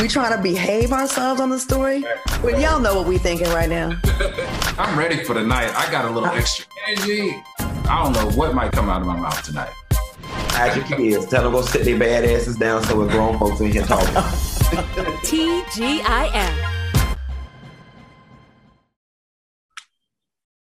We trying to behave ourselves on the story? Well, y'all know what we thinking right now. I'm ready for the night. I got a little extra energy. I don't know what might come out of my mouth tonight. Ask your kids. Tell them go sit their bad asses down so we're grown folks in here talking. TGIF.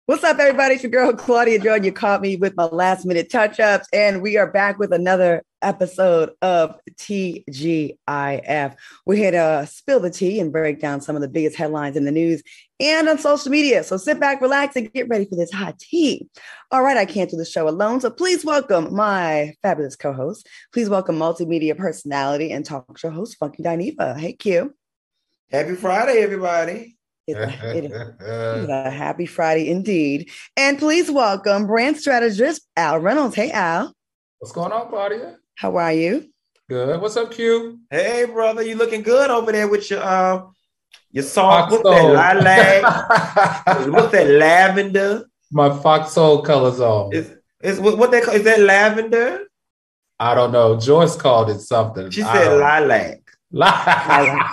What's up, everybody? It's your girl Claudia Jordan. You caught me with my last minute touch ups, and we are back with another episode of TGIF. We're here to spill the tea and break down some of the biggest headlines in the news and on social media. So sit back, relax, and get ready for this hot tea. All right, I can't do the show alone. So please welcome my fabulous co host. Please welcome multimedia personality and talk show host, Funky Dineva. Hey, Q. Happy Friday, everybody. It's a, it is a happy Friday indeed. And please welcome brand strategist Al Reynolds. Hey, Al. What's going on, Claudia? How are you? Good. What's up, Q? Hey, brother, you looking good over there with your uh your song? What's Soul. that lilac? What's that lavender? My Fox Soul colors on. Is is what, what they call? Is that lavender? I don't know. Joyce called it something. She said lilac. Lilac.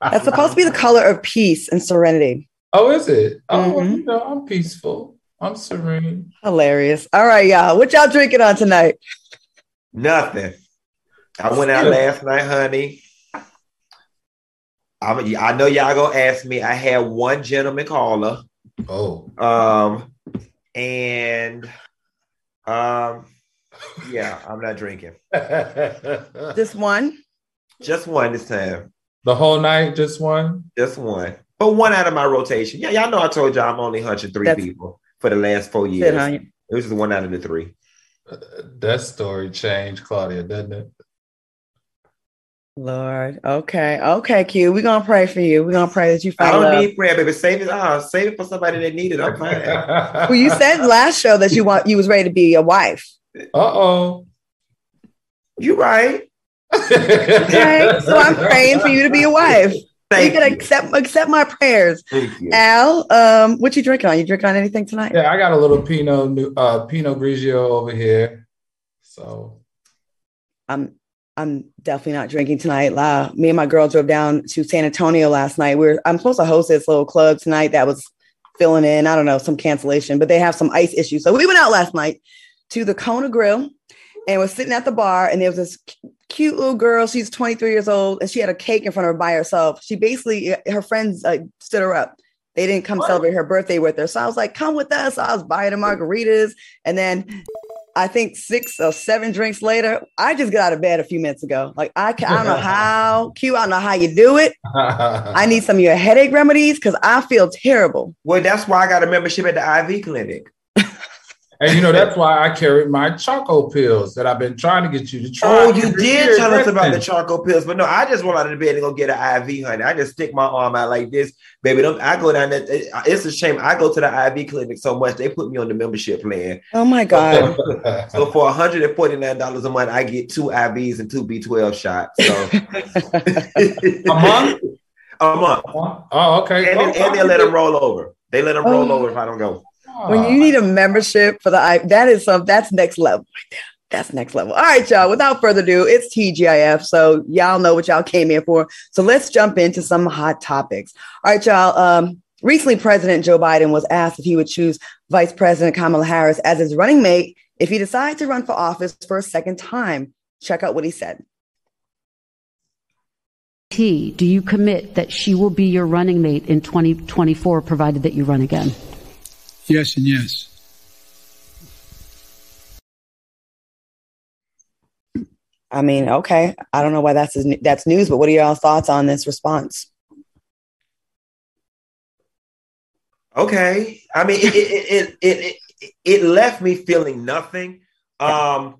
That's supposed to be the color of peace and serenity. oh, is it? Oh, well, Mhm. you know, I'm peaceful. I'm serene. Hilarious. All right, y'all. What y'all drinking on tonight? Nothing. I went out last night, honey. I'm, I know y'all gonna ask me. I had one gentleman caller. Oh. Um, and um, yeah, I'm not drinking. the This one. Just one this time. Whole night, just one. Just one. But one out of my rotation. Yeah, y'all know I told y'all I'm only hunching three That's- people for the last four years. on. It was just one out of the three. Uh, That story changed, Claudia, doesn't it? Lord. Okay. Okay, Q. We're gonna pray for you. We're gonna pray that you find. I don't love. need prayer, baby. Save it. Uh, save it for somebody that need it. I'm fine. well, you said last show that you want you was ready to be a wife. Uh-oh. you right. Okay. so I'm praying for you to be a wife. Thank you can you. accept accept my prayers. Thank you. Al, um, what you drinking on? You drinking on anything tonight? Yeah, I got a little Pinot Nu- uh Pinot Grigio over here. So I'm I'm definitely not drinking tonight. La, me and my girl drove down to San Antonio last night. We're I'm supposed to host this little club tonight that was filling in. I don't know some cancellation, but they have some ice issues. So we went out last night to the Kona Grill and was sitting at the bar. And there was this cute little girl. She's 23 years old, and she had a cake in front of her by herself. She basically her friends uh, stood her up. They didn't come What? celebrate her birthday with her. So I was like, come with us. So I was buying her margaritas. And then I think six or seven drinks later, I just got out of bed a few minutes ago. Like I, ca- I don't know how, Q, I don't know how you do it. I need some of your headache remedies because I feel terrible. Well, that's why I got a membership at the IV clinic. And you know that's why I carry my Choco pills that I've been trying to get you to try. Oh, you did year. tell us about the Listen. charcoal pills, but no, I just roll out of the bed and go get an IV, honey. I just stick my arm out like this, baby. Don't, I go down there. It's a shame. I go to the IV clinic so much they put me on the membership plan. Oh my God. So for one hundred and forty nine dollars a month, I get two IVs and two B twelve shots. So A month? a month, Oh, okay. and, Oh, and they let them roll over. They let them roll oh. over if I don't go. When you need a membership for the I that is some that's next level right there. That's next level. All right, y'all. Without further ado, it's TGIF. So y'all know what y'all came here for. So let's jump into some hot topics. All right, y'all. Um, recently, President Joe Biden was asked if he would choose Vice President Kamala Harris as his running mate if he decides to run for office for a second time. Check out what he said. T, do you commit that she will be your running mate in 2024, provided that you run again? Yes and yes. I mean, okay. I don't know why that's that's news, but what are y'all's thoughts on this response? Okay. I mean, it it it it, it, it left me feeling nothing. Um,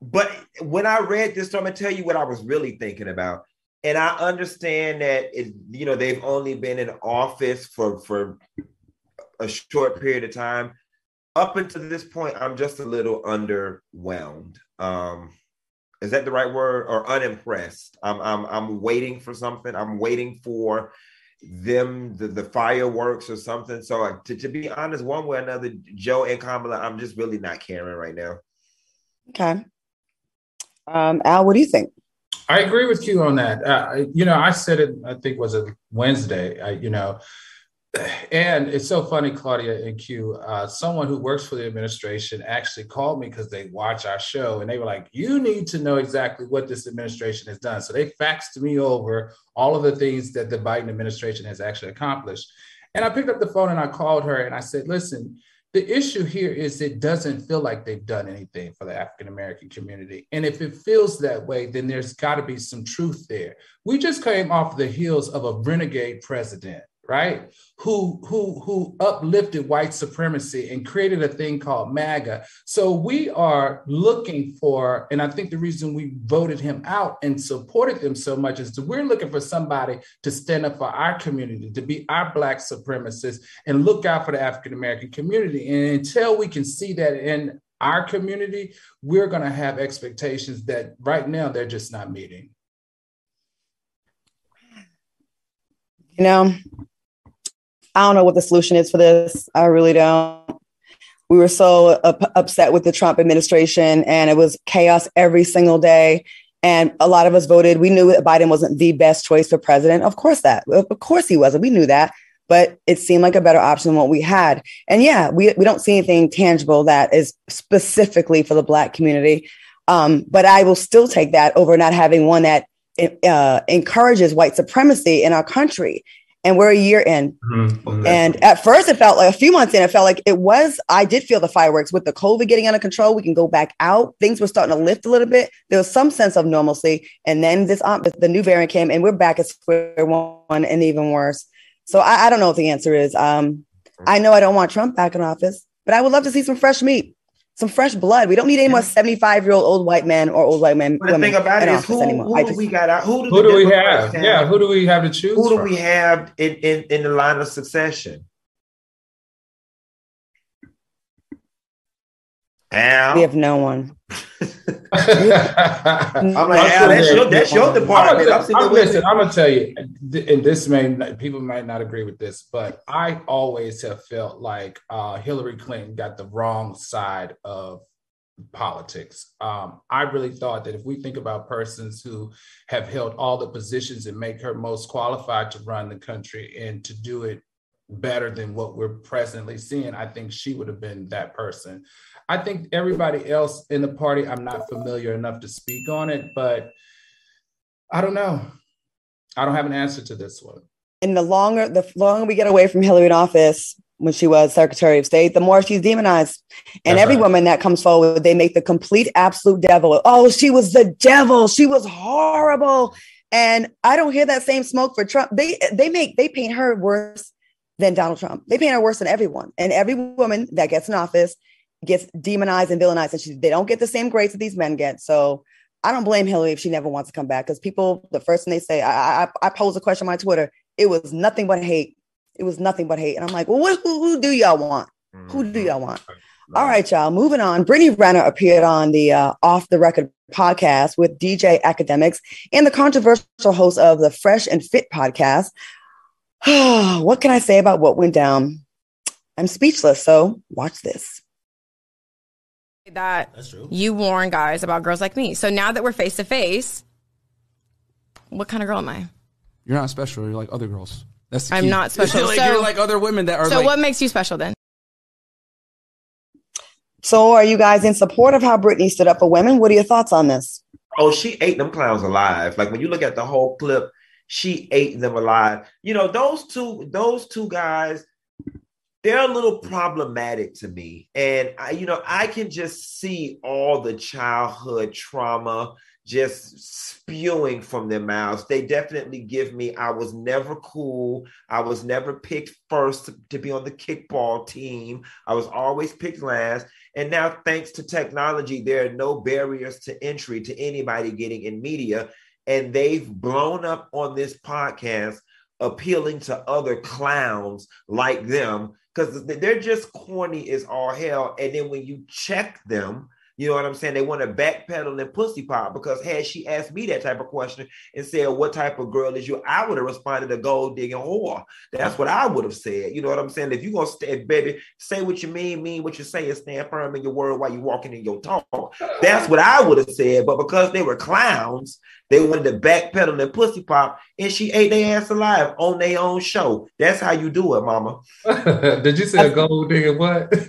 but when I read this, I'm gonna tell you what I was really thinking about. and I understand that it, you know, they've only been in office for for a short period of time. Up until this point, I'm just a little underwhelmed. Um, is that the right word? Or unimpressed? I'm I'm I'm waiting for something. I'm waiting for them the, the fireworks or something. So to, to be honest, one way or another, Joe and Kamala, I'm just really not caring right now. Okay. Um, Al, what do you think? I agree with you on that. Uh, you know, I said it. I think was a Wednesday. I, you know, and it's so funny, Claudia and Q. Uh, someone who works for the administration actually called me because they watch our show, and they were like, "You need to know exactly what this administration has done." So they faxed me over all of the things that the Biden administration has actually accomplished. And I picked up the phone and I called her and I said, "Listen, the issue here is it doesn't feel like they've done anything for the African American community. And if it feels that way, then there's got to be some truth there. We just came off the heels of a renegade president right? Who who who uplifted white supremacy and created a thing called MAGA. So we are looking for, and I think the reason we voted him out and supported them so much is that we're looking for somebody to stand up for our community, to be our black supremacists and look out for the African American community. And until we can see that in our community, we're going to have expectations that right now they're just not meeting. You know, I don't know what the solution is for this. I really don't. We were so up- upset with the Trump administration, and it was chaos every single day. And a lot of us voted. We knew that Biden wasn't the best choice for president. Of course, that. Of course, he wasn't. We knew that. But it seemed like a better option than what we had. And yeah, we, we don't see anything tangible that is specifically for the Black community. Um, but I will still take that over not having one that uh, encourages white supremacy in our country and we're a year in. Mm-hmm. And at first, it felt like a few months in, it felt like it was. I did feel the fireworks with the COVID getting under control. We can go back out. Things were starting to lift a little bit. There was some sense of normalcy, and then this the new variant came, and we're back at square one, and even worse. So I, I don't know what the answer is. Um, I know I don't want Trump back in office, but I would love to see some fresh meat some fresh blood. We don't need any more 75 year old old white men or old white men. But the thing about it is, who, who do we got out? Who do, who do we have? have? Yeah, who do we have to choose? Who do we have in, in, in the line of succession? Al. We have no one. I'm like, Al, that's your, that's your department. I'm, I'm, listen, I'm gonna tell you, and this may people might not agree with this, but I always have felt like uh, Hillary Clinton got the wrong side of politics. Um, I really thought that if we think about persons who have held all the positions and make her most qualified to run the country and to do it better than what we're presently seeing, I think she would have been that person. I think everybody else in the party, I'm not familiar enough to speak on it, but I don't know. I don't have an answer to this one. And the longer the longer we get away from Hillary in office when she was Secretary of State, the more she's demonized. And That's every right. woman that comes forward, they make the complete absolute devil. Oh, she was the devil. She was horrible. And I don't hear that same smoke for Trump. They they make they paint her worse than Donald Trump. They paint her worse than everyone. And every woman that gets in office gets demonized and villainized, and she, they don't get the same grace that these men get. So I don't blame Hillary if she never wants to come back because people, the first thing they say, I, I, I pose a question on my Twitter, it was nothing but hate. It was nothing but hate. And I'm like, well, what, who, who do y'all want? Who do y'all want? All right, y'all. Moving on. Brittany Renner appeared on the uh, Off the Record podcast with DJ Akademiks and the controversial host of the Fresh and Fit podcast. what can I say about what went down? I'm speechless. So watch this that you warn guys about girls like me. So now that we're face to face, what kind of girl am I? You're not special. You're like other girls. That's I'm not special. like, so, you're like other women that are. So like, what makes you special then? So are you guys in support of how Brittany stood up for women? What are your thoughts on this? Oh, she ate them clowns alive. Like when you look at the whole clip, she ate them alive. You know, those two, those two guys, they're a little problematic to me. And I, you know, I can just see all the childhood trauma just spewing from their mouths. They definitely give me, I was never cool. I was never picked first to, to be on the kickball team. I was always picked last. And now, thanks to technology, there are no barriers to entry to anybody getting in media. And they've blown up on this podcast appealing to other clowns like them because they're just corny as all hell. And then when you check them, you know what I'm saying? They want to backpedal and pussy pop because had she asked me that type of question and said, What type of girl is you? I would have responded a gold digging whore. That's what I would have said. You know what I'm saying? If you're gonna stay, baby, say what you mean, mean what you say, and stand firm in your word while you're walking in your talk. That's what I would have said. But because they were clowns, they wanted to backpedal and pussy pop, and she ate their ass alive on their own show. That's how you do it, mama. Did you say a gold digger what?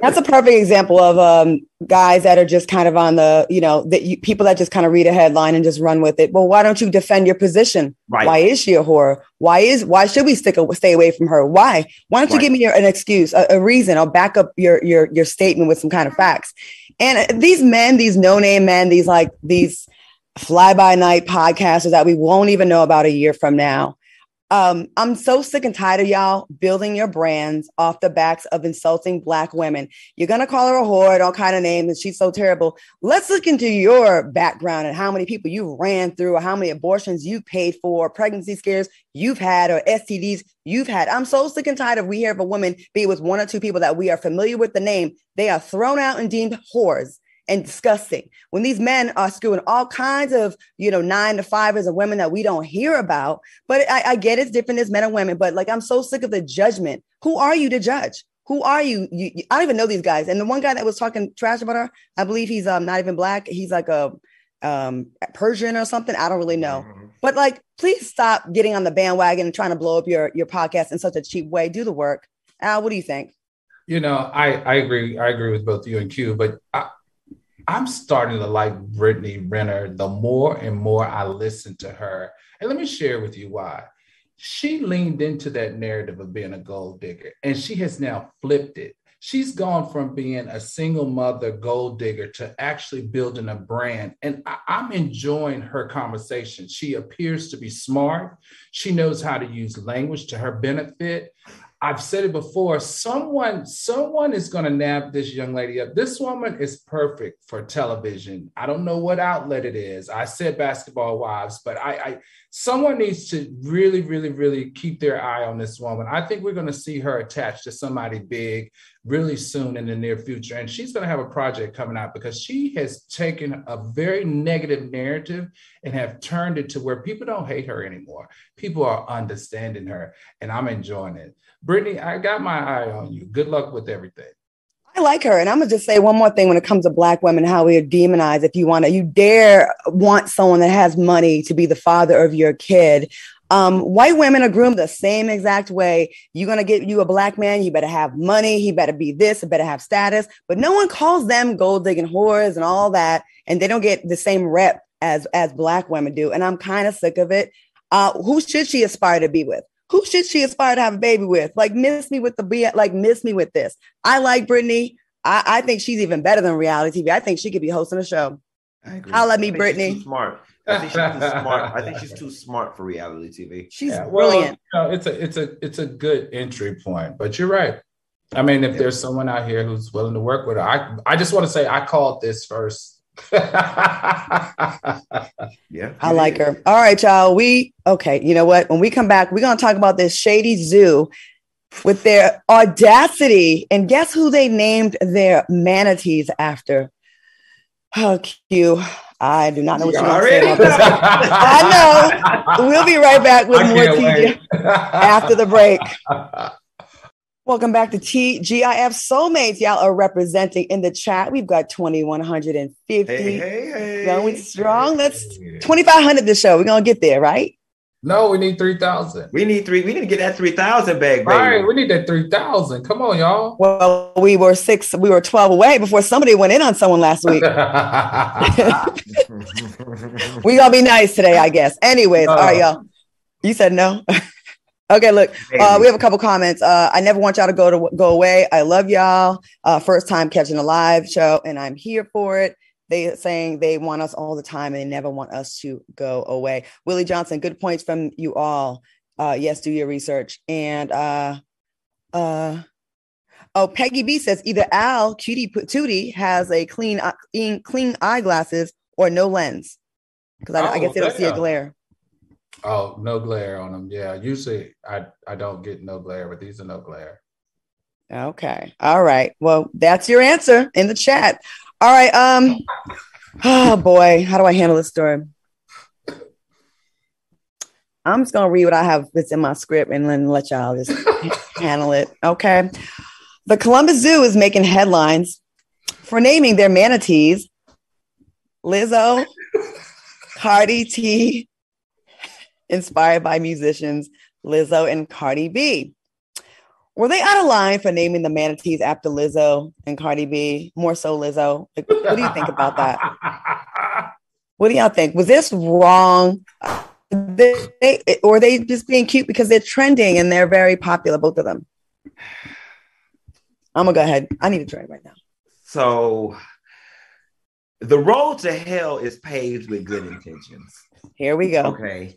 That's a perfect example of um, guys that are just kind of on the, you know, that you, people that just kind of read a headline and just run with it. Well, why don't you defend your position? Right. Why is she a whore? Why is why should we stick a, stay away from her? Why? Why don't you Right. give me your, an excuse, a, a reason? I'll back up your your your statement with some kind of facts. And uh, these men, these no name men, these like these fly by night podcasters that we won't even know about a year from now. Um, I'm so sick and tired of y'all building your brands off the backs of insulting black women. You're gonna call her a whore and all kind of names, and she's so terrible. Let's look into your background and how many people you ran through, or how many abortions you paid for, pregnancy scares you've had, or STDs you've had. I'm so sick and tired of we hear of a woman be with one or two people that we are familiar with the name. They are thrown out and deemed whores and disgusting. When these men are screwing all kinds of, you know, nine to fivers of women that we don't hear about. But I, I get it's different as men and women, but like I'm so sick of the judgment. Who are you to judge? Who are you? you, you- I don't even know these guys. And the one guy that was talking trash about her, I believe he's um not even black. He's like a um Persian or something. I don't really know. But like, please stop getting on the bandwagon and trying to blow up your your podcast in such a cheap way. Do the work. Al, what do you think? You know, I, I agree. I agree with both you and Q, but I, I'm starting to like Brittany Renner the more and more I listen to her. And let me share with you why. She leaned into that narrative of being a gold digger and she has now flipped it. She's gone from being a single mother gold digger to actually building a brand. And I, am enjoying her conversation. She appears to be smart. She knows how to use language to her benefit. I've said it before. Someone, someone is going to nab this young lady up. This woman is perfect for television. I don't know what outlet it is. I said Basketball Wives, but I, I someone needs to really, really, really keep their eye on this woman. I think we're going to see her attached to somebody big really soon in the near future, and she's going to have a project coming out because she has taken a very negative narrative and have turned it to where people don't hate her anymore. People are understanding her, and I'm enjoying it. Brittany, I got my eye on you. Good luck with everything. I like her. And I'm gonna just say one more thing when it comes to black women, how we are demonized. If you want to, you dare want someone that has money to be the father of your kid. Um, white women are groomed the same exact way. You're gonna get you a black man, you better have money, he better be this, he better have status, but no one calls them gold digging whores and all that, and they don't get the same rep as as black women do. And I'm kind of sick of it. Uh, who should she aspire to be with? Who should she aspire to have a baby with? Like, miss me with the be like, miss me with this. I like Brittany. I, I think she's even better than reality TV. I think she could be hosting a show. I agree. Holla at me, think she's Brittany. too smart. I think she's too smart. I think she's too smart for reality TV. She's Yeah, well, brilliant. you know, it's a it's a it's a good entry point. But you're right. I mean, if there's someone out here who's willing to work with her, I I just want to say I called this first. Yeah. I like her. All right, y'all. We okay. You know what? When we come back, we're gonna talk about this shady zoo with their audacity. And guess who they named their manatees after? Oh, Q. I do not know what you want to say about this. I know. We'll be right back with more wait. after the break. Welcome back to TGIF Soulmates. Y'all are representing in the chat. We've got 2,150 Hey, hey, hey. going strong. That's 2,500 this show. We're going to get there, right? No, we need three thousand. We need three. We need to get that three thousand back, baby. Right, we need that three thousand. Come on, y'all. Well, we were six, we were 12 away before somebody went in on someone last week. we gonna be nice today, I guess. Anyways, uh, all right, y'all. You said no. okay, look, uh, we have a couple comments. Uh, I never want y'all to go to go away. I love y'all. Uh, first time catching a live show, and I'm here for it. They are saying they want us all the time, and they never want us to go away. Willie Johnson, good points from you all. Uh, yes, do your research. And uh, uh, oh, Peggy B says either Al Cutie Tootie has a clean, clean eyeglasses or no lens? Because I, I Oh, guess they don't see a glare. Oh, no glare on them. Yeah, usually I I don't get no glare, but these are no glare. Okay. All right. Well, that's your answer in the chat. All right. Um. Oh boy, how do I handle this story? I'm just gonna read what I have that's in my script and then let y'all just handle it. Okay. The Columbus Zoo is making headlines for naming their manatees Lizzo, Cardi T, inspired by musicians Lizzo and Cardi B. Were they out of line for naming the manatees after Lizzo and Cardi B? More so Lizzo. Like, what do you think about that? What do y'all think? Was this wrong? They, or are they just being cute because they're trending and they're very popular, both of them? I'm gonna go ahead. I need a drink right now. So the road to hell is paved with good intentions. Here we go. Okay.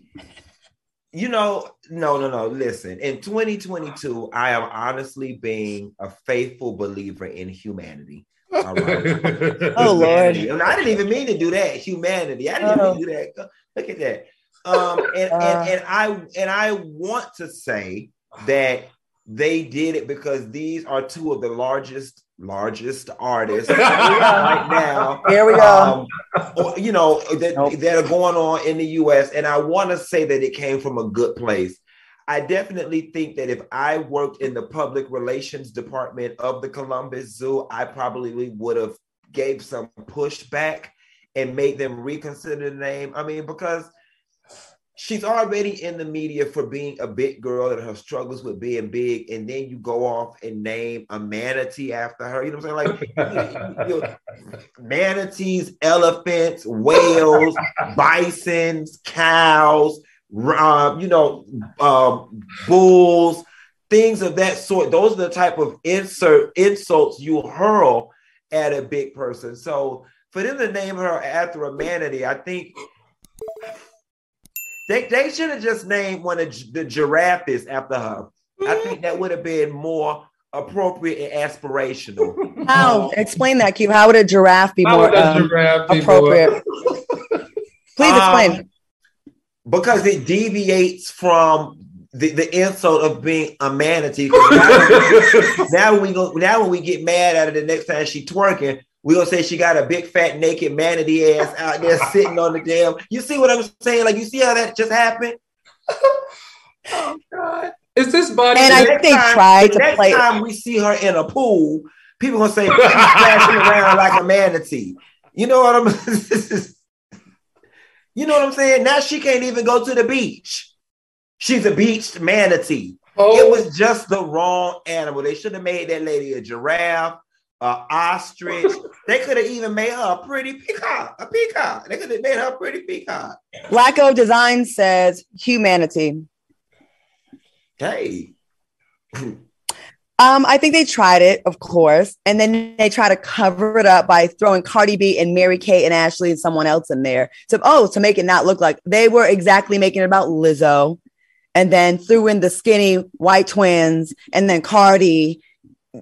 You know, no, no, no. Listen, in 2022, I am honestly being a faithful believer in humanity. All right. Oh Lord. And I didn't even mean to do that. Humanity. I didn't Oh. even do that. Look at that. Um, and, Uh. and and I and I want to say that they did it because these are two of the largest largest artists right now Here we go. um, or, you know that, Nope. that are going on in the US and I want to say that it came from a good place. I definitely think that if I worked in the public relations department of the Columbus Zoo, I probably would have gave some pushback and made them reconsider the name. I mean, because she's already in the media for being a big girl and her struggles with being big, and then you go off and name a manatee after her. You know what I'm saying? Like you- manatees, elephants, whales, bisons, cows, uh, you know, um, bulls, things of that sort. Those are the type of insert insults you hurl at a big person. So for them to name her after a manatee, I think they, they should have just named one of the giraffes after her. I think that would have been more appropriate and aspirational. How? Explain that, Q. How would a giraffe be How more um, giraffe be appropriate? Please explain. Um, because it deviates from the, the insult of being a manatee. Now, now when we go, now when we get mad at her the next time she twerking, we gonna say she got a big fat naked manatee ass out there sitting on the damn. You see what I'm saying? Like you see how that just happened? oh God. Is this body? And I think they time- tried the to next play- time we see her in a pool, people gonna say she's flashing around like a manatee. You know what I'm? you know what I'm saying? Now she can't even go to the beach. She's a beached manatee. oh, It was just the wrong animal. They should have made that lady a giraffe, a ostrich. they could have even made her a pretty peacock. A peacock. They could have made her a pretty peacock. Blacko Design says humanity. Hey, Um, I think they tried it, of course, and then they try to cover it up by throwing Cardi B and Mary Kate and Ashley and someone else in there. So, oh, to make it not look like they were exactly making it about Lizzo, and then threw in the skinny white twins, and then Cardi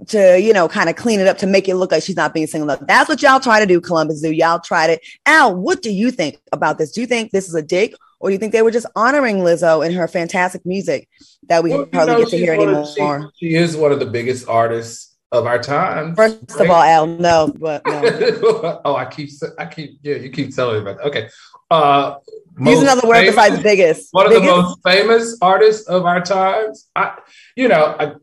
to you know kind of clean it up to make it look like she's not being singled out. That's what y'all try to do, Columbus Zoo. Y'all tried it. Al, what do you think about this? Do you think this is a dig, or do you think they were just honoring Lizzo and her fantastic music that we well, you know, get to hear one of- anymore? She, she is one of the biggest artists of our time. First of all, Al, no, but no. oh, I keep, I keep, yeah, you keep telling me about. That. Okay, uh, Use another word famous- besides biggest. One of biggest? the most famous artists of our times. I, you know, I,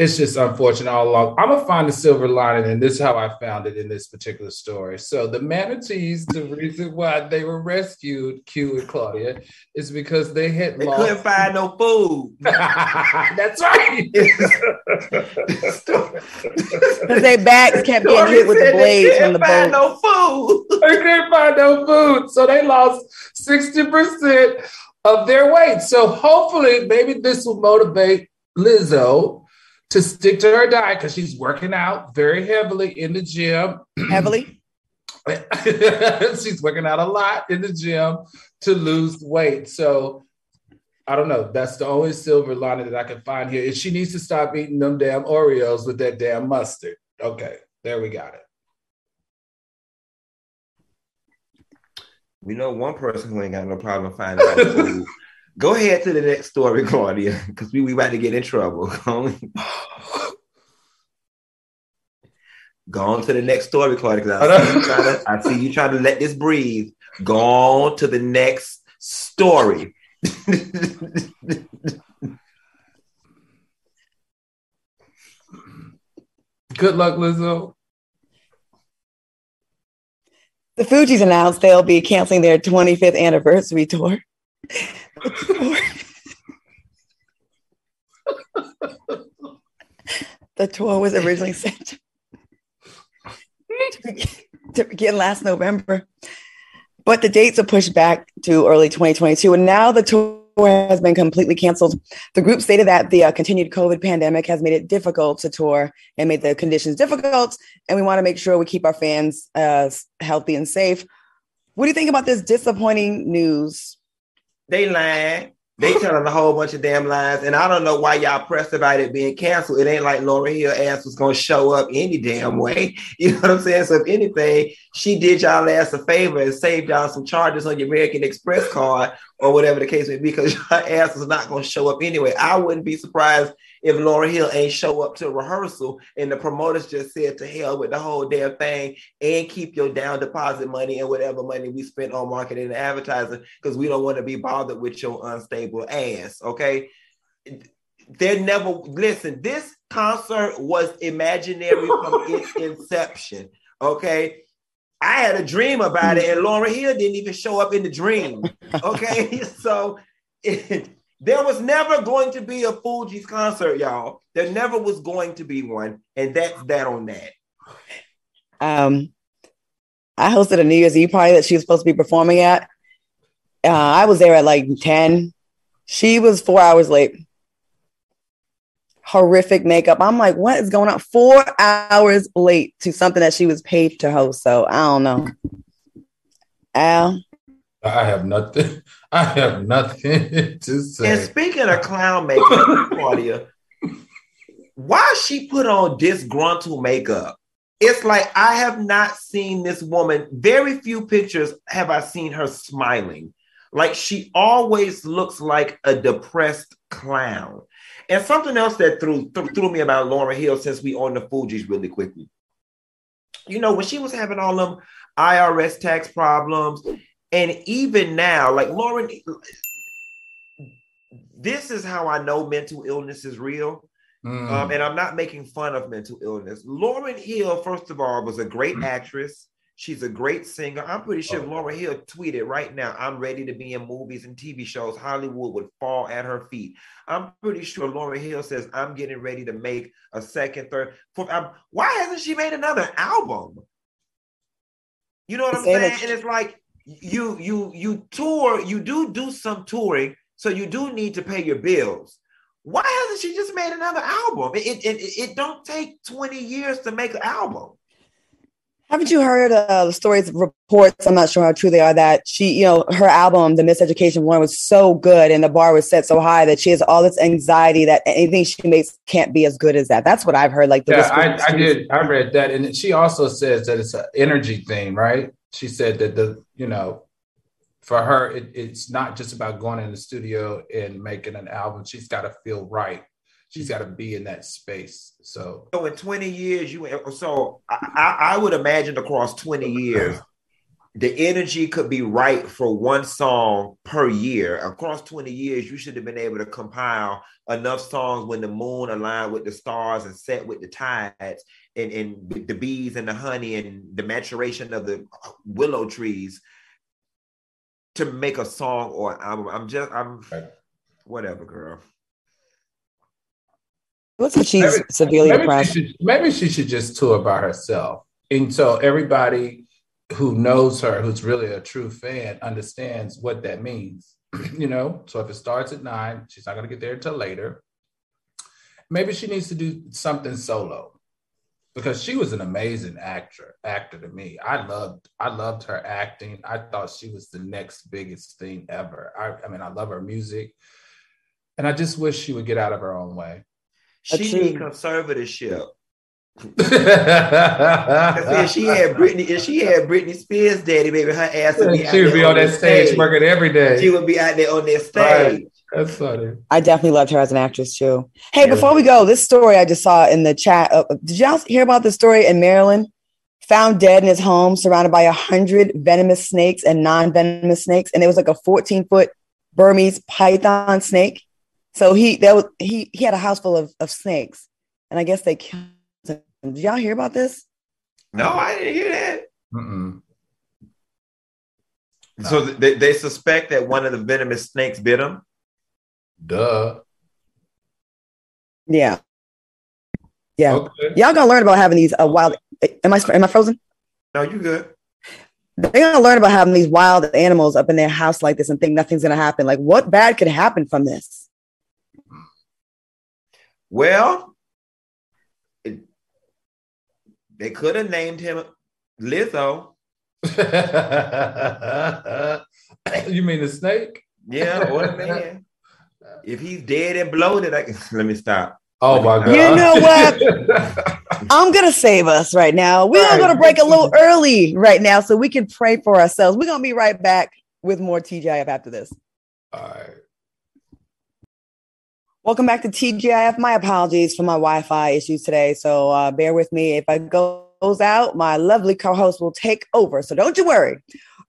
it's just unfortunate all along. I'm gonna find the silver lining, and this is how I found it in this particular story. So the manatees, the reason why they were rescued, Q and Claudia, is because they had they lost. couldn't find no food. That's right. Because their backs kept getting hit with the blades from the boat. no food. they couldn't find no food, so they lost sixty percent of their weight. So hopefully, maybe this will motivate Lizzo to stick to her diet because she's working out very heavily in the gym. Heavily. she's working out a lot in the gym to lose weight. So I don't know. That's the only silver lining that I can find here. Is she needs to stop eating them damn Oreos with that damn mustard. Okay, there we got it. We know one person who ain't got no problem finding out food. Go ahead to the next story, Claudia, because we we about to get in trouble. Go on to the next story, Claudia. 'cause I see, you trying to, I see you trying to let this breathe. Go on to the next story. Good luck, Lizzo. The Fugees announced they'll be canceling their 25th anniversary tour. the tour was originally set to begin, to begin last November, but the dates are pushed back to early 2022. And now the tour has been completely canceled. The group stated that the uh, continued COVID pandemic has made it difficult to tour and made the conditions difficult. And we want to make sure we keep our fans uh, healthy and safe. What do you think about this disappointing news? They lying. They telling a whole bunch of damn lies, and I don't know why y'all pressed about it being canceled. It ain't like Lauryn Hill ass was gonna show up any damn way. You know what I'm saying? So if anything, she did y'all ass a favor and saved y'all some charges on your American Express card or whatever the case may be, because your ass is not gonna show up anyway. I wouldn't be surprised if Lauryn Hill ain't show up to rehearsal and the promoters just said to hell with the whole damn thing and keep your down deposit money and whatever money we spent on marketing and advertising because we don't want to be bothered with your unstable ass. Okay. They're never listen, this concert was imaginary from its inception. Okay. I had a dream about it, and Lauryn Hill didn't even show up in the dream. Okay. so it, there was never going to be a Fugees concert, y'all. There never was going to be one, and that's that on that. Um, I hosted a New Year's Eve party that she was supposed to be performing at. Uh, I was there at like 10. She was four hours late. Horrific makeup. I'm like, what is going on? Four hours late to something that she was paid to host. So I don't know. Al, I have nothing. I have nothing to say. And speaking of clown makeup, Claudia, why she put on disgruntled makeup? It's like I have not seen this woman. Very few pictures have I seen her smiling. Like she always looks like a depressed clown. And something else that threw th- threw me about Lauryn Hill since we on the Fugees really quickly. You know, when she was having all them IRS tax problems, and even now, like Lauryn, this is how I know mental illness is real. Mm. Um, and I'm not making fun of mental illness. Lauryn Hill, first of all, was a great Mm. actress. She's a great singer. I'm pretty sure Oh. Lauryn Hill tweeted right now, I'm ready to be in movies and TV shows, Hollywood would fall at her feet. I'm pretty sure Lauryn Hill says, I'm getting ready to make a second, third, fourth album. Why hasn't she made another album? You know what I'm saying? And it's like you you you tour, you do do some touring, so you do need to pay your bills. Why hasn't she just made another album? It it, it, it don't take 20 years to make an album. haven't you heard uh, the stories, reports? I'm not sure how true they are. That she, you know, her album, The Miseducation One, was so good and the bar was set so high that she has all this anxiety that anything she makes can't be as good as that. That's what I've heard. Like the Yeah, I. I did. I read that, and she also says that it's an energy thing, right? She said that the you know, for her, it, it's not just about going in the studio and making an album. She's got to feel right. She's got to be in that space. So So in 20 years, you so I, I would imagine across 20 years, the energy could be right for one song per year. Across 20 years, you should have been able to compile enough songs when the moon aligned with the stars and set with the tides and, and the bees and the honey and the maturation of the willow trees to make a song or an album. I'm just I'm whatever, girl. Looks like she's Maybe- severely maybe depressed. she, should, maybe she should just tour by herself, and so everybody who knows her, who's really a true fan, understands what that means. you know, so if it starts at nine, she's not going to get there until later. Maybe she needs to do something solo because she was an amazing actor. Actor to me, I loved. I loved her acting. I thought she was the next biggest thing ever. I, I mean, I love her music, and I just wish she would get out of her own way. She That's need true. conservatorship if she had Britney, if she had Britney Spears' daddy, baby, her ass would be. she would be on that stage, working every day. She would be out there on that stage. Right. That's funny. I definitely loved her as an actress too. Hey, yeah. before we go, this story I just saw in the chat. Uh, did y'all hear about the story in Maryland? Found dead in his home, surrounded by a hundred venomous snakes and non-venomous snakes, and it was like a 14 foot Burmese python snake. So he that was he he had a house full of, of snakes, and I guess they killed him. did y'all hear about this? No, I didn't hear that. No. So they, they suspect that one of the venomous snakes bit him. Duh. Yeah. Yeah. Okay. Y'all gonna learn about having these uh, wild. Am I am I frozen? No, you good. They're gonna learn about having these wild animals up in their house like this and think nothing's gonna happen. Like, what bad could happen from this? Well, they could have named him Lizzo. you mean the snake? Yeah, or the man. if he's dead and bloated, I can let me stop. Oh my god! You know what? I'm gonna save us right now. We're right. gonna break a little early right now so we can pray for ourselves. We're gonna be right back with more TGIF after this. All right. Welcome back to TGIF. My apologies for my Wi-Fi issues today, so uh, bear with me. If I goes out, my lovely co-host will take over. So don't you worry.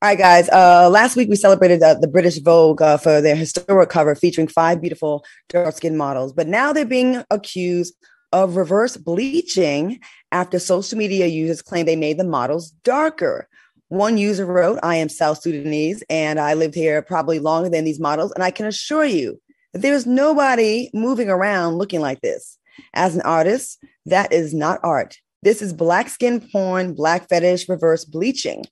All right, guys. Uh, last week we celebrated uh, the British Vogue uh, for their historic cover featuring five beautiful dark-skinned models, but now they're being accused of reverse bleaching after social media users claim they made the models darker. One user wrote, I am South Sudanese and I lived here probably longer than these models, and I can assure you that there's nobody moving around looking like this. As an artist, that is not art. This is black skin porn, black fetish, reverse bleaching.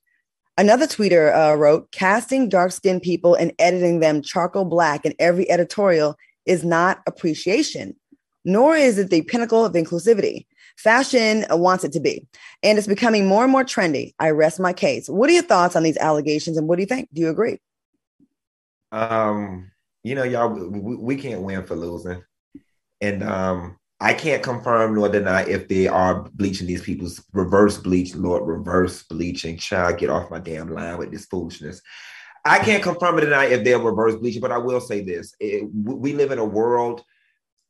Another tweeter uh, wrote, casting dark skinned people and editing them charcoal black in every editorial is not appreciation, nor is it the pinnacle of inclusivity. Fashion wants it to be, and it's becoming more and more trendy. I rest my case. What are your thoughts on these allegations, and what do you think? Do you agree? Um, you know, y'all, we, we can't win for losing. And um, I can't confirm nor deny if they are bleaching these people's reverse bleach, Lord, reverse bleaching. Child, get off my damn line with this foolishness. I can't confirm or deny if they're reverse bleaching, but I will say this: it, we live in a world,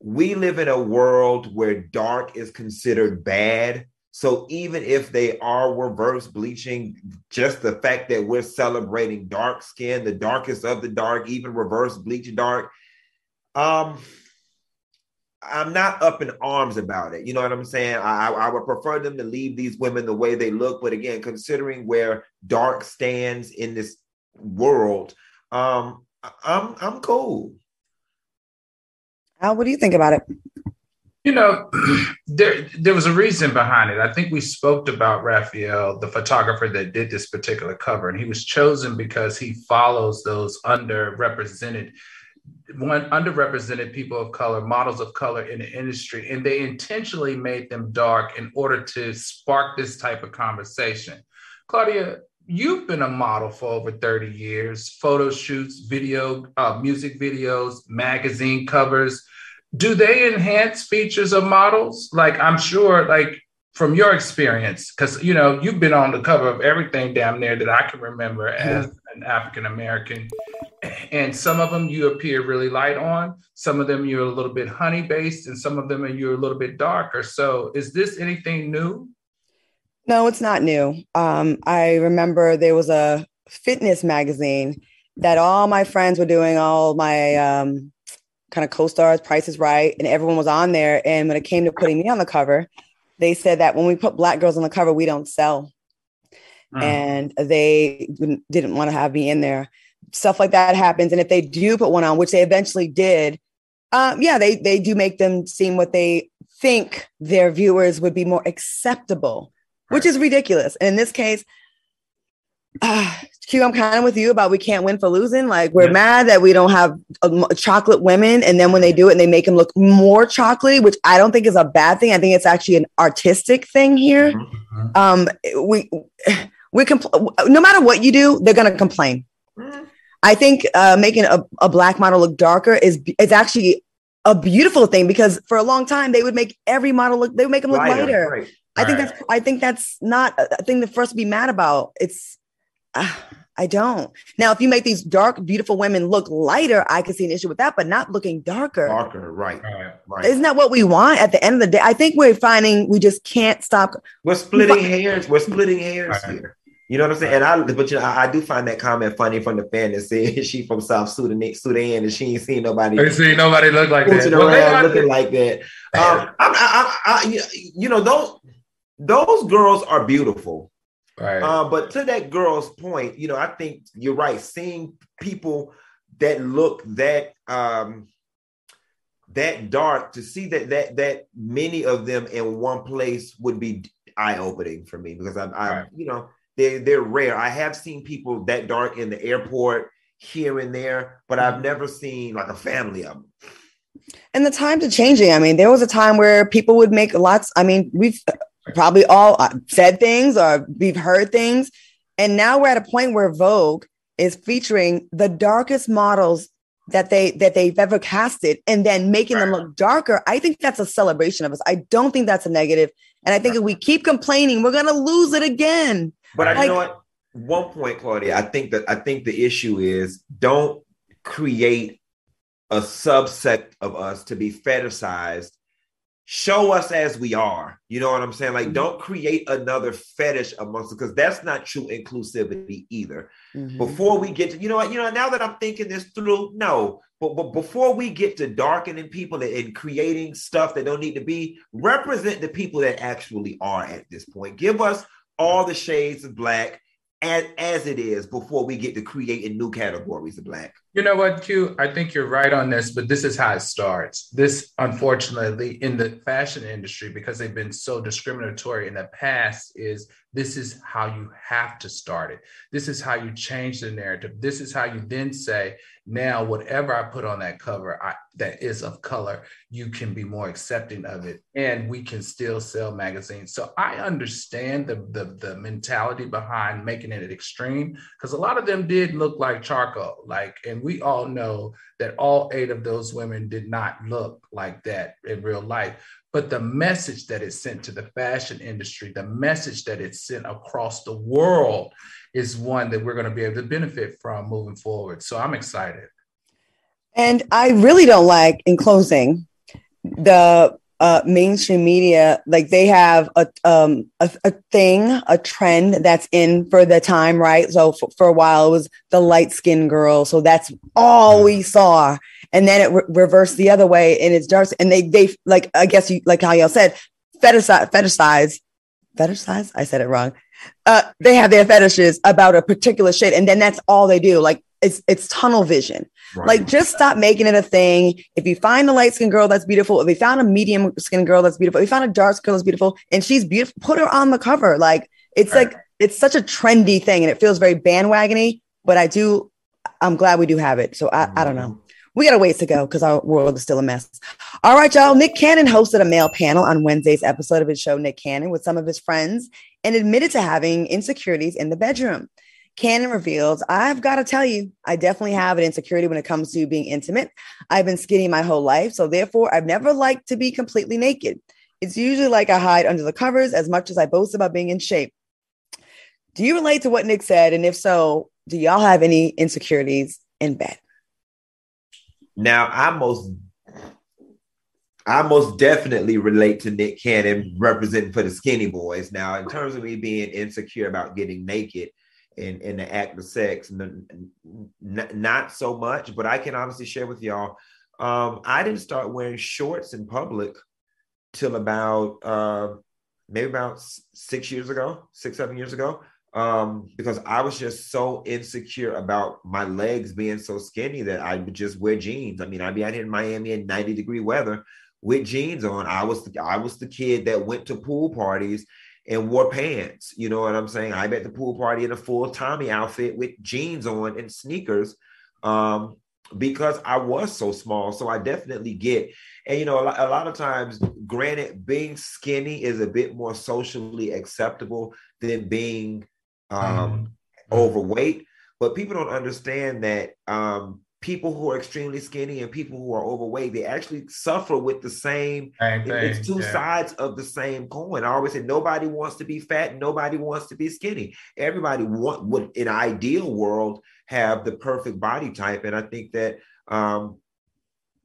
we live in a world where dark is considered bad. So even if they are reverse bleaching, just the fact that we're celebrating dark skin, the darkest of the dark, even reverse bleach dark, um, I'm not up in arms about it. You know what I'm saying? I, I would prefer them to leave these women the way they look. But again, considering where dark stands in this world, um, I'm I'm cool. Al, what do you think about it? You know, there there was a reason behind it. I think we spoke about Rafael, the photographer that did this particular cover, and he was chosen because he follows those underrepresented one underrepresented people of color, models of color in the industry, and they intentionally made them dark in order to spark this type of conversation. Claudia, you've been a model for over 30 years, photo shoots, video, uh, music videos, magazine covers do they enhance features of models? Like I'm sure, like from your experience, because you know you've been on the cover of everything down there that I can remember as an African American, and some of them you appear really light on, some of them you're a little bit honey based, and some of them you're a little bit darker. So, is this anything new? No, it's not new. Um, I remember there was a fitness magazine that all my friends were doing, all my um, kind of co-stars, Price is Right, and everyone was on there. And when it came to putting me on the cover, they said that when we put black girls on the cover, we don't sell. Mm. And they didn't want to have me in there. Stuff like that happens. And if they do put one on, which they eventually did, um, yeah, they they do make them seem what they think their viewers would be more acceptable, right. which is ridiculous. And in this case, uh, Q, I'm kind of with you about we can't win for losing. Like we're yeah. mad that we don't have uh, chocolate women, and then when they do it, and they make them look more chocolatey, which I don't think is a bad thing. I think it's actually an artistic thing here. Mm-hmm. Um, we we compl- no matter what you do, they're gonna complain. Mm-hmm. I think uh, making a, a black model look darker is is actually a beautiful thing because for a long time they would make every model look they would make them look lighter. lighter. Right. I think right. that's I think that's not a thing that for us to be mad about. It's uh, I don't. Now, if you make these dark, beautiful women look lighter, I could see an issue with that, but not looking darker. Darker, right. right. Isn't that what we want at the end of the day? I think we're finding we just can't stop. We're splitting hairs. We're splitting hairs right. here. You know what I'm saying? And I, but you know, I, I, do find that comment funny from the fan that said she from South Sudan, Sudan, and she ain't seen nobody. Ain't seen nobody look like that. Around looking like that. Um, I, I, I, you know, those those girls are beautiful. Right. Uh, but to that girl's point, you know, I think you're right. Seeing people that look that um that dark to see that that that many of them in one place would be eye opening for me because I'm, I'm right. you know they they're rare. I have seen people that dark in the airport here and there, but I've mm-hmm. never seen like a family of them. And the times are changing. I mean, there was a time where people would make lots. I mean, we've probably all uh, said things or we've heard things. And now we're at a point where Vogue is featuring the darkest models that they that they've ever casted and then making them look darker. I think that's a celebration of us. I don't think that's a negative. And I think if we keep complaining, we're gonna lose it again. But like, I know what one point, Claudia, I think that I think the issue is don't create a subset of us to be fetishized show us as we are. You know what I'm saying? Like, mm-hmm. don't create another fetish amongst us because that's not true inclusivity either. Mm-hmm. Before we get to, you know what, you know, now that I'm thinking this through, no, but, but before we get to darkening people and, and creating stuff that don't need to be, represent the people that actually are at this point. Give us all the shades of black as, as it is before we get to creating new categories of black. You know what, Q? I think you're right on this, but this is how it starts. This, unfortunately, in the fashion industry, because they've been so discriminatory in the past, is this is how you have to start it. This is how you change the narrative. This is how you then say, now whatever I put on that cover I, that is of color, you can be more accepting of it, and we can still sell magazines. So I understand the the, the mentality behind making it extreme because a lot of them did look like charcoal, like, and we all know that all eight of those women did not look like that in real life but the message that it sent to the fashion industry, the message that it sent across the world is one that we're going to be able to benefit from moving forward. So I'm excited. And I really don't like, in closing, the uh, mainstream media, like they have a, um, a, a thing, a trend that's in for the time, right? So for, for a while, it was the light skinned girl. So that's all we saw. And then it re- reversed the other way and it's dark. And they they like i guess you like how y'all said fetishize fetishize fetishize? I said it wrong. Uh they have their fetishes about a particular shade and then that's all they do. Like it's it's tunnel vision right. like just stop making it a thing if you find a light skinned girl that's beautiful if you found a medium skinned girl that's beautiful if you found a dark skin girl that's beautiful and she's beautiful put her on the cover like it's right. like it's such a trendy thing and it feels very bandwagony but i do i'm glad we do have it so i, I don't know mm-hmm. we got a ways to go because our world is still a mess. All right, y'all. Nick Cannon hosted a male panel on Wednesday's episode of his show, Nick Cannon, with some of his friends and admitted to having insecurities in the bedroom. Cannon reveals, I've got to tell you, I definitely have an insecurity when it comes to being intimate. I've been skinny my whole life, so therefore, I've never liked to be completely naked. It's usually like I hide under the covers as much as I boast about being in shape. Do you relate to what Nick said? And if so, do y'all have any insecurities in bed? Now, I most I most definitely relate to Nick Cannon representing for the skinny boys. Now, in terms of me being insecure about getting naked in, in the act of sex, n- n- not so much, but I can honestly share with y'all. Um, I didn't start wearing shorts in public till about uh, maybe about six years ago, six, seven years ago um, because I was just so insecure about my legs being so skinny that I would just wear jeans. I mean, I'd be out here in Miami in 90 degree weather with jeans on. I was the, I was the kid that went to pool parties and wore pants. You know what I'm saying? I'm at the pool party in a full Tommy outfit with jeans on and sneakers. Um, because I was so small. So I definitely get, and you know, a lot, a lot, of times, granted, being skinny is a bit more socially acceptable than being um, mm-hmm. overweight. But people don't understand that um, people who are extremely skinny and people who are overweight, they actually suffer with the same. Same thing, It's two yeah. sides of the same coin. I always say nobody wants to be fat, nobody wants to be skinny. Everybody want would in an ideal world have the perfect body type, and I think that um,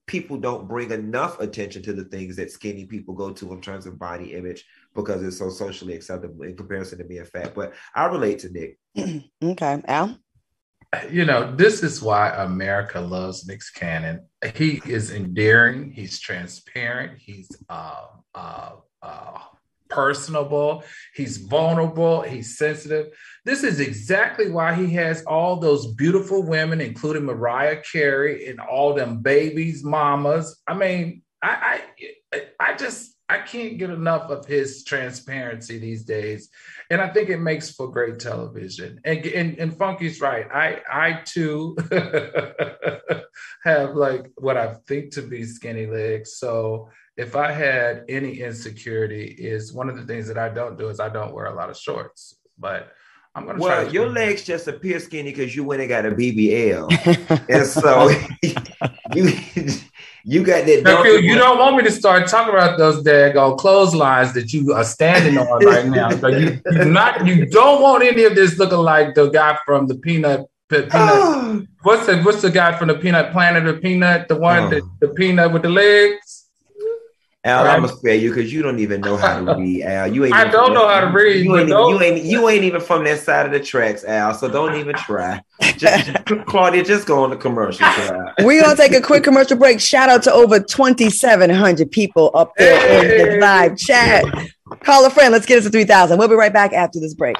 people don't bring enough attention to the things that skinny people go to in terms of body image because it's so socially acceptable in comparison to being fat. But I relate to Nick. okay, Al. You know, this is why America loves Nick Cannon. He is endearing. He's transparent. He's uh, uh, uh, personable. He's vulnerable. He's sensitive. This is exactly why he has all those beautiful women, including Mariah Carey and all them babies, mamas. I mean, I, I, I just. I can't get enough of his transparency these days, and I think it makes for great television. And and, and Funky's right. I I too have like what I think to be skinny legs. So if I had any insecurity, is one of the things that I don't do is I don't wear a lot of shorts. But I'm gonna try. Well, your legs just appear skinny because you went and got a BBL, and so you you got that. Now, Phil, you don't want me to start talking about those daggone clotheslines that you are standing on right now. So you, you not you don't want any of this looking like the guy from the peanut pe- peanut. Ah. what's the what's the guy from the Peanut Planet of Peanut? The one Oh. that the peanut with the legs. Al, Right. I'm gonna spare you because you don't even know how to read, Al. You ain't. I don't know that- how to read, You ain't, don't- you ain't. You ain't even from that side of the tracks, Al. So don't even try. Just, Claudia, just go on the commercial. We're gonna take a quick commercial break. Shout out to over 2,700 people up there in the live chat. Call a friend. Let's get us to 3,000. We'll be right back after this break.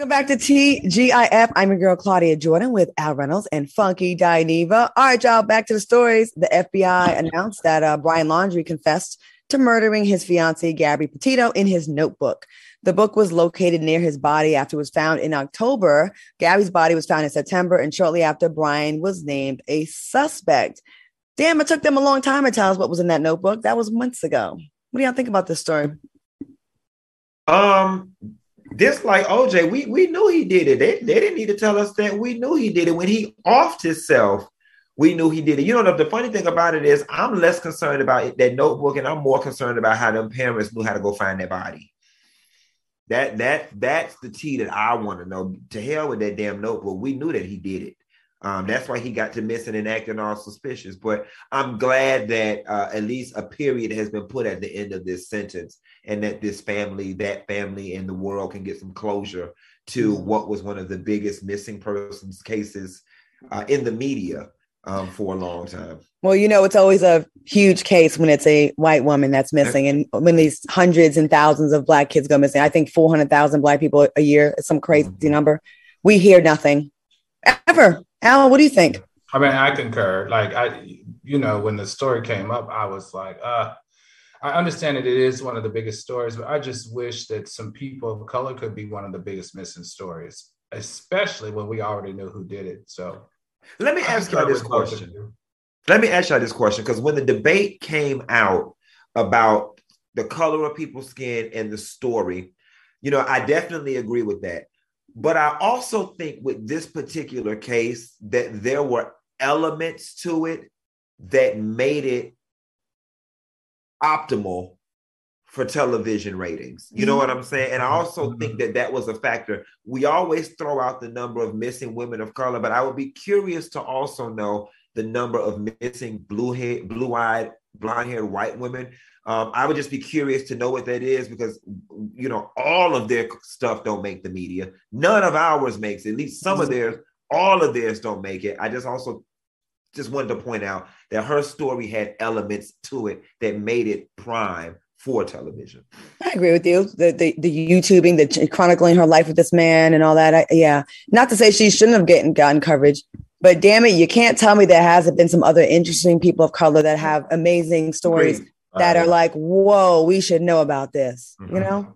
Welcome back to TGIF. I'm your girl Claudia Jordan with Al Reynolds and Funky Dineva. All right, y'all. Back to the stories. The FBI announced that uh, Brian Laundrie confessed to murdering his fiancee Gabby Petito in his notebook. The book was located near his body after it was found in October. Gabby's body was found in September, and shortly after, Brian was named a suspect. Damn, it took them a long time to tell us what was in that notebook. That was months ago. What do y'all think about this story? Um, this like OJ, we we knew he did it. They, they didn't need to tell us that. We knew he did it when he offed himself. We knew he did it. You know, the, the funny thing about it is, I'm less concerned about it, that notebook, and I'm more concerned about how them parents knew how to go find their body. That that that's the tea that I want to know. To hell with that damn notebook. We knew that he did it. Um, that's why he got to missing and acting all suspicious. But I'm glad that uh, at least a period has been put at the end of this sentence, and that this family, that family, and the world can get some closure to what was one of the biggest missing persons cases uh, in the media um, for a long time. Well, you know, it's always a huge case when it's a white woman that's missing, and when these hundreds and thousands of black kids go missing. I think 400,000 black people a year is some crazy number. We hear nothing ever. Alan, what do you think? I mean, I concur. Like I, you know, when the story came up, I was like, uh, I understand that it is one of the biggest stories, but I just wish that some people of color could be one of the biggest missing stories, especially when we already knew who did it. So Let me ask you concur this question. Let me ask you this question because when the debate came out about the color of people's skin and the story, you know, I definitely agree with that. But I also think with this particular case that there were elements to it that made it optimal for television ratings. You know what I'm mm-hmm. saying? And I mm-hmm. also mm-hmm. think that that was a factor. We always throw out the number of missing women of color, but I would be curious to also know the number of missing blue hair, blue-eyed, blonde-haired white women. Um, I would just be curious to know what that is because you know all of their stuff don't make the media. None of ours makes it. At least some of theirs. All of theirs don't make it. I just also just wanted to point out that her story had elements to it that made it prime for television. I agree with you. The the, the YouTubing, the chronicling her life with this man and all that. I, yeah, not to say she shouldn't have gotten gotten coverage, but damn it, you can't tell me there hasn't been some other interesting people of color that have amazing stories that Uh, are like, whoa, we should know about this. You Mhm. know.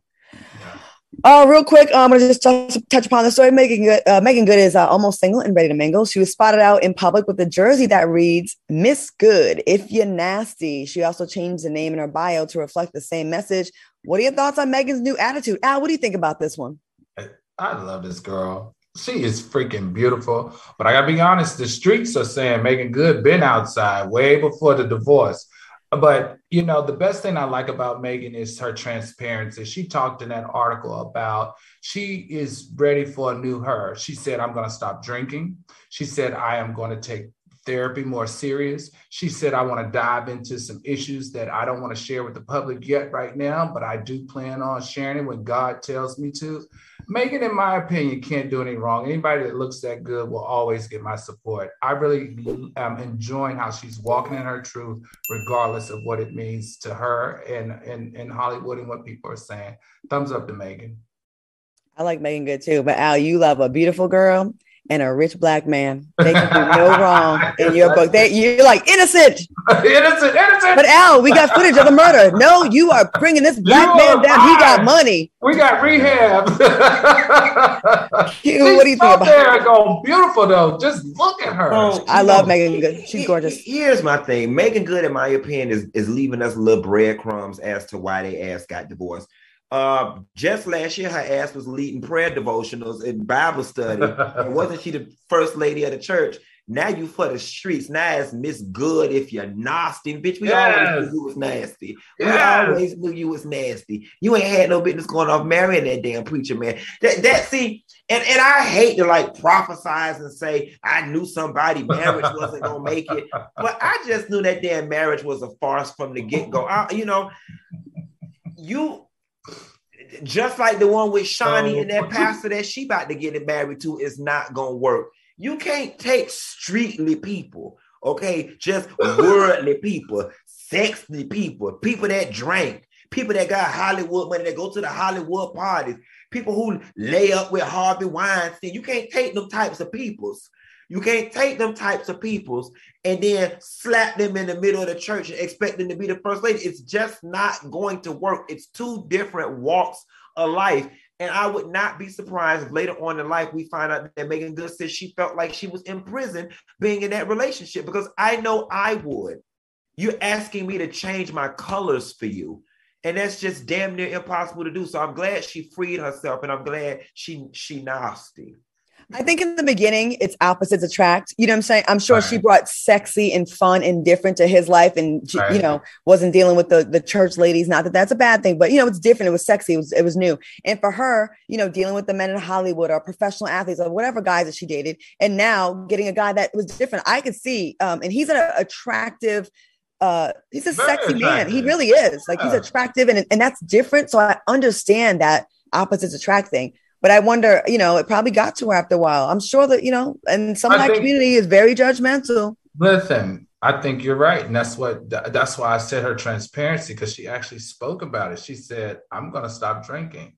Oh, real quick, um, I'm gonna just touch, touch upon the story. Meagan Good, uh, Meagan Good is uh, almost single and ready to mingle. She was spotted out in public with a jersey that reads "Miss Good if you're nasty." She also changed the name in her bio to reflect the same message. What are your thoughts on Meagan's new attitude? Al, what do you think about this one? I love this girl. She is freaking beautiful. But I gotta be honest, the streets are saying Meagan Good been outside way before the divorce. But you know, the best thing I like about Meagan is her transparency. She talked in that article about she is ready for a new her. She said, I'm gonna stop drinking. She said, I am going to take therapy more serious. She said, I want to dive into some issues that I don't want to share with the public yet right now, but I do plan on sharing it when God tells me to. Meagan, in my opinion, can't do any wrong. Anybody that looks that good will always get my support. I really um, am enjoying how she's walking in her truth, regardless of what it means to her and, and Hollywood and what people are saying. Thumbs up to Meagan. I like Meagan Good too, but Al, you love a beautiful girl and a rich black man. They can do no wrong in your book. They, you're like innocent, innocent, innocent. But Al, we got footage of the murder. No, you are bringing this black you man down. Fine. He got money. We got rehab. Q, what do you think about there Go beautiful though. Just look at her. Oh, I love Meagan Good. She's gorgeous. Here's my thing. Meagan Good, in my opinion, is, is leaving us little breadcrumbs as to why they ass got divorced. Uh, just last year, her ass was leading prayer devotionals and Bible study. and wasn't she the first lady of the church? Now you for the streets. Now it's Miss Good if you're nasty. Bitch, we yes. always knew you was nasty. Yes. We always knew you was nasty. You ain't had no business going off marrying that damn preacher, man. That that see, and, and I hate to like prophesize and say I knew somebody marriage wasn't gonna make it. But I just knew that damn marriage was a farce from the get-go. I, you know, you just like the one with Shaunie and that pastor that she about to get it married to is not gonna work. You can't take streetly people, okay, just worldly people, sexy people, people that drank, people that got Hollywood money that go to the Hollywood parties, people who lay up with Harvey Weinstein. You can't take them types of peoples. You can't take them types of peoples and then slap them in the middle of the church and expect them to be the first lady. It's just not going to work. It's two different walks of life. And I would not be surprised if later on in life we find out that Meagan Good says she felt like she was in prison being in that relationship because I know I would. You're asking me to change my colors for you. And that's just damn near impossible to do. So I'm glad she freed herself and I'm glad she she nasty. I think in the beginning, it's opposites attract. You know what I'm saying? I'm sure right. she brought sexy and fun and different to his life, and right. you know wasn't dealing with the the church ladies. Not that that's a bad thing, but you know it's different. It was sexy. It was it was new. And for her, you know, dealing with the men in Hollywood or professional athletes or whatever guys that she dated, and now getting a guy that was different. I could see, um, and he's an attractive uh he's a Very sexy attractive. man he really is like yeah. he's attractive and and that's different so i understand that opposites attract thing but I wonder, you know, it probably got to her after a while. I'm sure that, you know, and some of that community is very judgmental. Listen, I think you're right. And that's what that's why I said her transparency, because she actually spoke about it. She said, I'm gonna stop drinking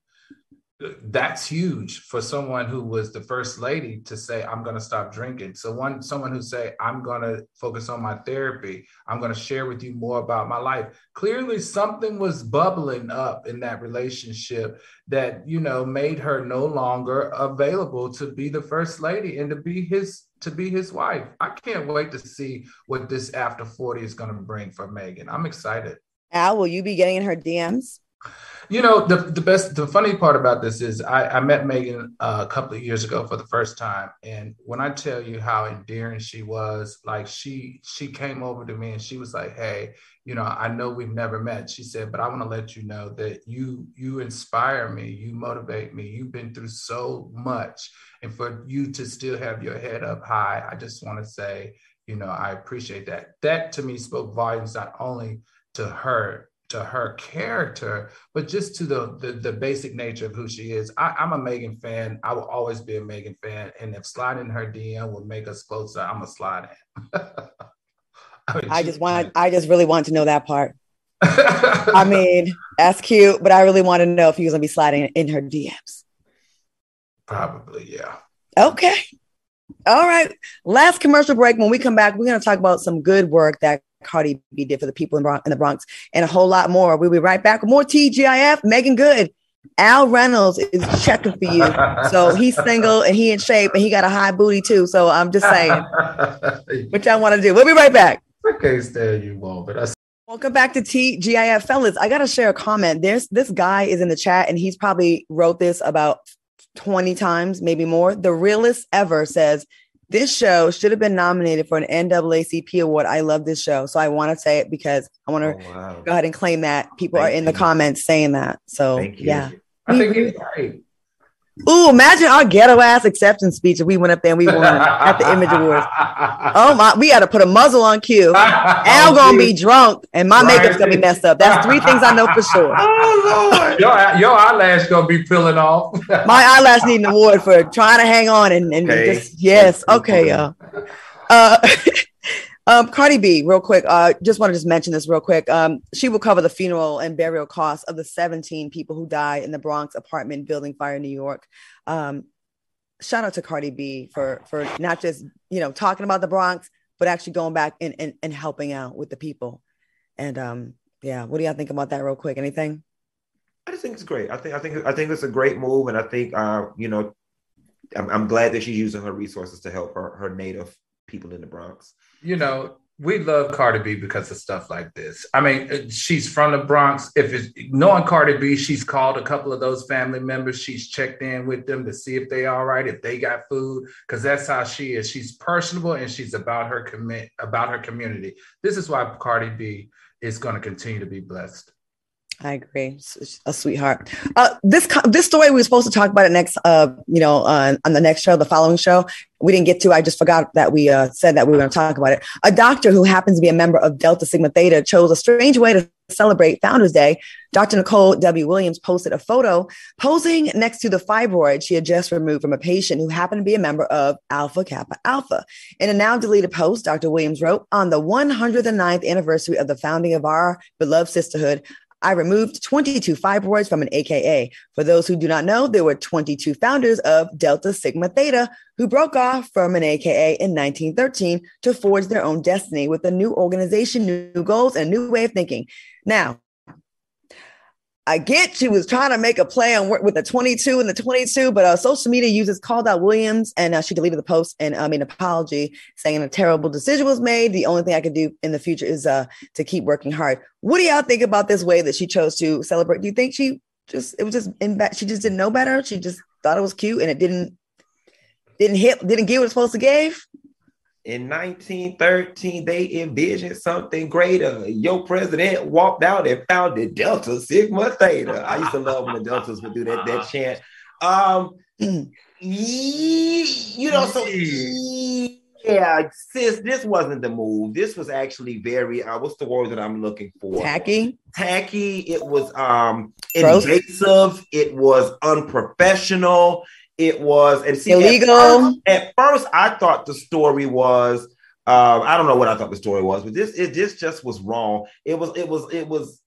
that's huge for someone who was the first lady to say i'm going to stop drinking. So one someone who say i'm going to focus on my therapy. I'm going to share with you more about my life. Clearly something was bubbling up in that relationship that you know made her no longer available to be the first lady and to be his to be his wife. I can't wait to see what this after 40 is going to bring for megan. I'm excited. Al will you be getting in her dms you know, the, the best, the funny part about this is I, I met Meagan uh, a couple of years ago for the first time. And when I tell you how endearing she was, like she, she came over to me and she was like, Hey, you know, I know we've never met. She said, but I want to let you know that you, you inspire me. You motivate me. You've been through so much. And for you to still have your head up high, I just want to say, you know, I appreciate that. That to me spoke volumes, not only to her to her character, but just to the, the, the basic nature of who she is. I, am a Meagan fan. I will always be a Meagan fan. And if sliding her DM will make us closer, I'm a slide in. I, mean, I just want I just really want to know that part. I mean, that's cute, but I really want to know if he was gonna be sliding in her DMs. Probably, yeah. Okay. All right. Last commercial break. When we come back, we're going to talk about some good work that Cardi B did for the people in, Bron- in the Bronx, and a whole lot more. We'll be right back with more TGIF. Meagan Good. Al Reynolds is checking for you. So he's single and he in shape and he got a high booty too. So I'm just saying what y'all want to do. We'll be right back. I can't stand you, Mom, but I Welcome back to TGIF, fellas. I gotta share a comment. There's this guy is in the chat and he's probably wrote this about 20 times, maybe more. The realest ever says this show should have been nominated for an NAACP award. I love this show. So I want to say it because I want to Oh, wow. go ahead and claim that. People Thank are in the comments saying that. So Thank you. yeah. I think he's right. Ooh, imagine our ghetto ass acceptance speech if we went up there and we won at the Image Awards. Oh my, we got to put a muzzle on Q. Al gonna be drunk and my Right. makeup's gonna be messed up. That's three things I know for sure. Oh Lord. Your, your eyelash gonna be peeling off. My eyelash need an award for trying to hang on and, and Okay. just yes, okay, y'all. Uh, um, Cardi B, real quick. Uh, just want to just mention this real quick. Um, she will cover the funeral and burial costs of the 17 people who died in the Bronx apartment building fire in New York. Um, shout out to Cardi B for for not just you know talking about the Bronx, but actually going back and and, and helping out with the people. And um, yeah, what do y'all think about that, real quick? Anything? I just think it's great. I think I think I think it's a great move, and I think uh, you know, I'm, I'm glad that she's using her resources to help her her native people in the Bronx. you know, we love Cardi B because of stuff like this. I mean, uh, she's from the Bronx. If it's knowing Cardi B, she's called a couple of those family members. She's checked in with them to see if they all right, if they got food, because that's how she is. She's personable and she's about her commit about her community. This is why Cardi B is going to continue to be blessed. I agree. a sweetheart. Uh, this this story we were supposed to talk about it next. Uh, you know, uh, on the next show, the following show, we didn't get to. I just forgot that we uh, said that we were going to talk about it. A doctor who happens to be a member of Delta Sigma Theta chose a strange way to celebrate Founders Day. Dr. Nicole W. Williams posted a photo posing next to the fibroid she had just removed from a patient who happened to be a member of Alpha Kappa Alpha. In a now deleted post, Dr. Williams wrote, "On the 109th anniversary of the founding of our beloved sisterhood." I removed 22 fibroids from an AKA. For those who do not know, there were 22 founders of Delta Sigma Theta who broke off from an AKA in 1913 to forge their own destiny with a new organization, new goals, and new way of thinking. Now, I get she was trying to make a play on with the 22 and the 22, but uh, social media users called out Williams and uh, she deleted the post and I mean apology, saying a terrible decision was made. The only thing I could do in the future is uh, to keep working hard. What do y'all think about this way that she chose to celebrate? Do you think she just it was just in? She just didn't know better. She just thought it was cute and it didn't didn't hit didn't give what it's supposed to give. In 1913, they envisioned something greater. Your president walked out and founded Delta Sigma Theta. I used to love when the Deltas would do that, that chant. Um, ye- you know, so yeah, sis, this wasn't the move. This was actually very uh, what's the word that I'm looking for? Tacky. Tacky. It was um Gross. invasive. It was unprofessional. It was and see, at Illegal. first- At first, I thought the story was. Um, I don't know what I thought the story was, but this it this just was wrong. It was it was it was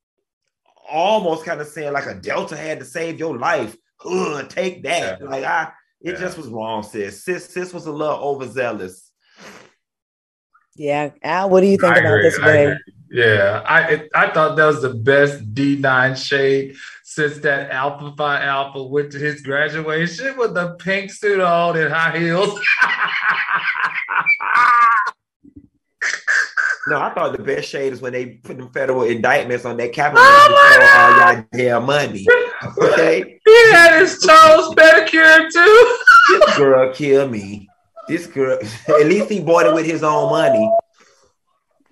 almost kind of saying like a Delta had to save your life. Ugh, take that. Yeah. Like I, it Yeah. just was wrong, sis. Sis sis was a little overzealous. Yeah. Al, what do you think I about agree, this I way? Yeah, I it, I thought that was the best D9 shade since that Alpha Phi Alpha went to his graduation with the pink suit on and high heels. No, I thought the best shade is when they put them federal indictments on that capital oh all y'all damn money. Okay, he had his toes manicured too. this girl kill me. This girl, at least he bought it with his own money.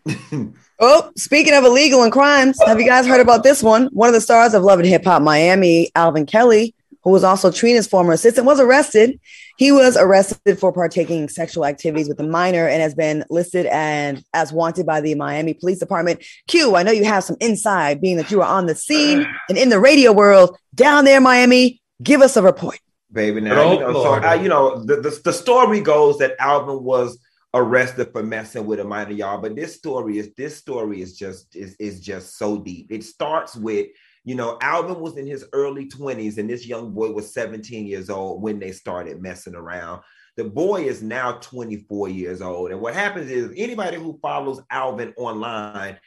Oh, speaking of illegal and crimes, have you guys heard about this one? One of the stars of Love and Hip Hop Miami, Alvin Kelly, who was also Trina's former assistant, was arrested. He was arrested for partaking in sexual activities with a minor and has been listed and as wanted by the Miami Police Department. Q, I know you have some inside, being that you are on the scene and in the radio world down there, Miami. Give us a report. baby. Now, Oh, you know, so I, you know, the, the the story goes that Alvin was arrested for messing with a minor, y'all. But this story is this story is just is is just so deep. It starts with you know, Alvin was in his early 20s, and this young boy was 17 years old when they started messing around. The boy is now 24 years old. And what happens is anybody who follows Alvin online,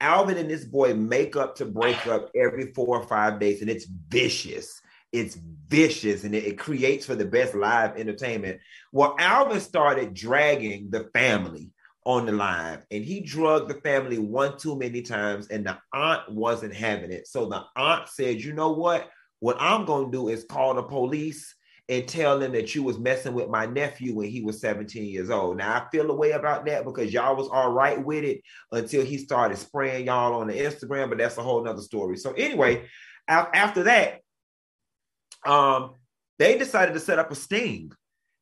Alvin and this boy make up to break up every four or five days, and it's vicious. It's vicious and it, it creates for the best live entertainment. Well, Alvin started dragging the family on the line and he drugged the family one too many times, and the aunt wasn't having it. So the aunt said, You know what? What I'm going to do is call the police and tell them that you was messing with my nephew when he was 17 years old. Now I feel a way about that because y'all was all right with it until he started spraying y'all on the Instagram, but that's a whole nother story. So anyway, after that, um, they decided to set up a sting.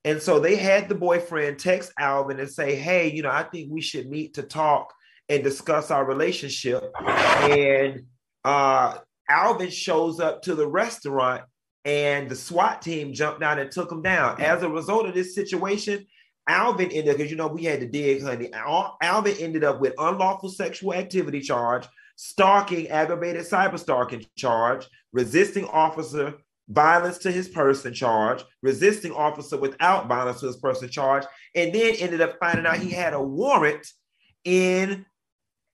And so they had the boyfriend text Alvin and say, Hey, you know, I think we should meet to talk and discuss our relationship. And uh, Alvin shows up to the restaurant and the SWAT team jumped out and took him down. As a result of this situation, Alvin ended up, because you know we had to dig, honey. Alvin ended up with unlawful sexual activity charge, stalking, aggravated cyber stalking charge, resisting officer violence to his person charge, resisting officer without violence to his person charge, and then ended up finding out he had a warrant in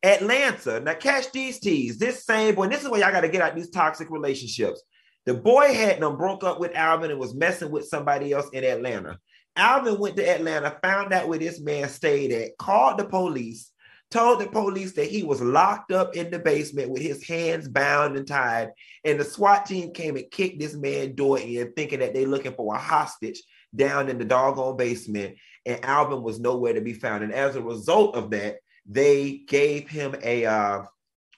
Atlanta. Now, catch these teas. This same boy, this is where y'all got to get out these toxic relationships. The boy had them broke up with Alvin and was messing with somebody else in Atlanta. Alvin went to Atlanta, found out where this man stayed at, called the police, told the police that he was locked up in the basement with his hands bound and tied. And the SWAT team came and kicked this man door in, thinking that they're looking for a hostage down in the doggone basement. And Alvin was nowhere to be found. And as a result of that, they gave him a uh,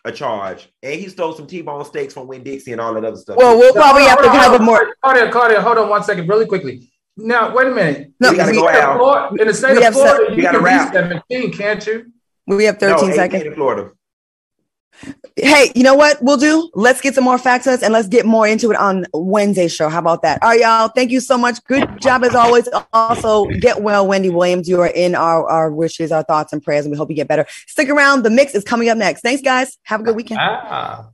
a charge, and he stole some T-bone steaks from Winn Dixie and all that other stuff. Well, we'll probably no, have to have a more. Claudia, Claudia, hold on one second, really quickly. Now, wait a minute. No, we gotta go out. In the state of Florida, se- you can be 17, can't you? We have 13 no, seconds. In Florida. Hey, you know what we'll do? Let's get some more facts and let's get more into it on Wednesday's show. How about that? All right, y'all. Thank you so much. Good job as always. Also, get well, Wendy Williams. You are in our, our wishes, our thoughts, and prayers, and we hope you get better. Stick around. The mix is coming up next. Thanks, guys. Have a good weekend. Ah.